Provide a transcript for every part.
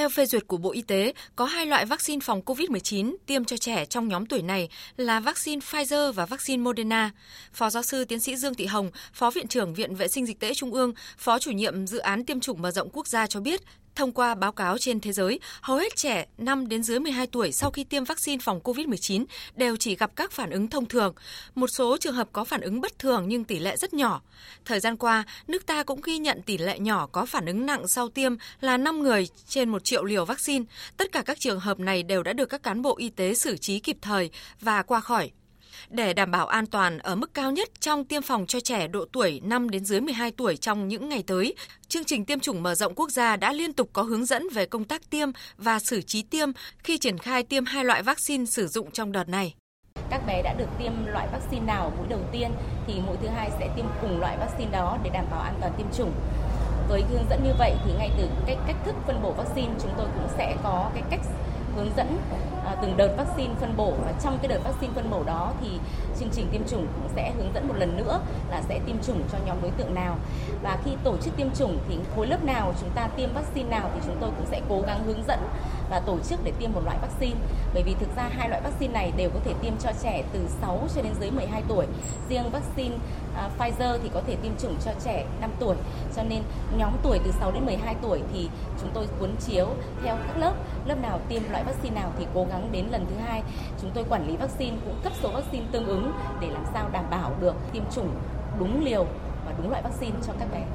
Theo phê duyệt của Bộ Y tế, có hai loại vaccine phòng COVID-19 tiêm cho trẻ trong nhóm tuổi này là vaccine Pfizer và vaccine Moderna. Phó giáo sư tiến sĩ Dương Thị Hồng, Phó Viện trưởng Viện Vệ sinh Dịch tễ Trung ương, Phó chủ nhiệm dự án tiêm chủng mở rộng quốc gia cho biết, Thông qua báo cáo trên thế giới, hầu hết trẻ 5 đến dưới 12 tuổi sau khi tiêm vaccine phòng COVID-19 đều chỉ gặp các phản ứng thông thường. Một số trường hợp có phản ứng bất thường nhưng tỷ lệ rất nhỏ. Thời gian qua, nước ta cũng ghi nhận tỷ lệ nhỏ có phản ứng nặng sau tiêm là 5 người trên 1 triệu liều vaccine. Tất cả các trường hợp này đều đã được các cán bộ y tế xử trí kịp thời và qua khỏi. Để đảm bảo an toàn ở mức cao nhất trong tiêm phòng cho trẻ độ tuổi 5 đến dưới 12 tuổi trong những ngày tới, chương trình tiêm chủng mở rộng quốc gia đã liên tục có hướng dẫn về công tác tiêm và xử trí tiêm khi triển khai tiêm hai loại vaccine sử dụng trong đợt này. Các bé đã được tiêm loại vaccine nào mũi đầu tiên thì mũi thứ hai sẽ tiêm cùng loại vaccine đó để đảm bảo an toàn tiêm chủng. Với hướng dẫn như vậy thì ngay từ cách cách thức phân bổ vaccine chúng tôi cũng sẽ có cái cách hướng dẫn à, từng đợt vaccine phân bổ và trong cái đợt vaccine phân bổ đó thì chương trình tiêm chủng cũng sẽ hướng dẫn một lần nữa là sẽ tiêm chủng cho nhóm đối tượng nào. Và khi tổ chức tiêm chủng thì khối lớp nào chúng ta tiêm vaccine nào thì chúng tôi cũng sẽ cố gắng hướng dẫn và tổ chức để tiêm một loại vaccine. Bởi vì thực ra hai loại vaccine này đều có thể tiêm cho trẻ từ 6 cho đến dưới 12 tuổi. Riêng vaccine uh, Pfizer thì có thể tiêm chủng cho trẻ 5 tuổi. Cho nên nhóm tuổi từ 6 đến 12 tuổi thì chúng tôi cuốn chiếu theo các lớp. Lớp nào tiêm loại vaccine nào thì cố gắng đến lần thứ hai chúng tôi quản lý vaccine cũng cấp số vaccine tương ứng để làm sao đảm bảo được tiêm chủng đúng liều và đúng loại vaccine cho các bé.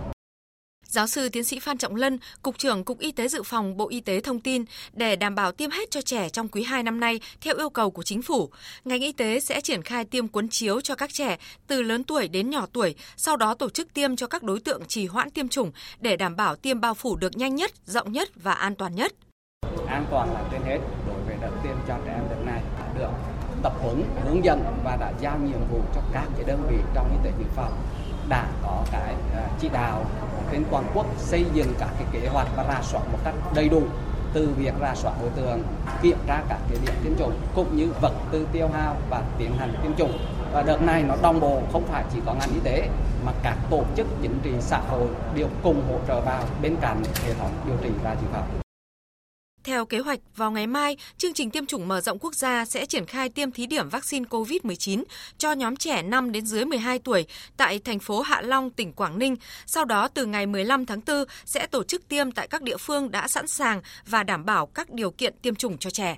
Giáo sư tiến sĩ Phan Trọng Lân, Cục trưởng Cục Y tế Dự phòng Bộ Y tế thông tin, để đảm bảo tiêm hết cho trẻ trong quý 2 năm nay theo yêu cầu của chính phủ, ngành y tế sẽ triển khai tiêm cuốn chiếu cho các trẻ từ lớn tuổi đến nhỏ tuổi, sau đó tổ chức tiêm cho các đối tượng trì hoãn tiêm chủng để đảm bảo tiêm bao phủ được nhanh nhất, rộng nhất và an toàn nhất. An toàn là trên hết đối với đợt tiêm cho trẻ em đợt này được tập huấn, hướng dẫn và đã giao nhiệm vụ cho các cái đơn vị trong y tế dự phòng. Đã có cái à, chỉ đạo trên toàn quốc xây dựng các cái kế hoạch và ra soát một cách đầy đủ từ việc ra soát đối tượng kiểm tra các cái điểm tiêm chủng cũng như vật tư tiêu hao và tiến hành tiêm chủng. Và đợt này nó đồng bộ không phải chỉ có ngành y tế mà các tổ chức chính trị xã hội đều cùng hỗ trợ vào bên cạnh hệ thống điều trị và dự phòng theo kế hoạch, vào ngày mai, chương trình tiêm chủng mở rộng quốc gia sẽ triển khai tiêm thí điểm vaccine COVID-19 cho nhóm trẻ 5 đến dưới 12 tuổi tại thành phố Hạ Long, tỉnh Quảng Ninh. Sau đó, từ ngày 15 tháng 4 sẽ tổ chức tiêm tại các địa phương đã sẵn sàng và đảm bảo các điều kiện tiêm chủng cho trẻ.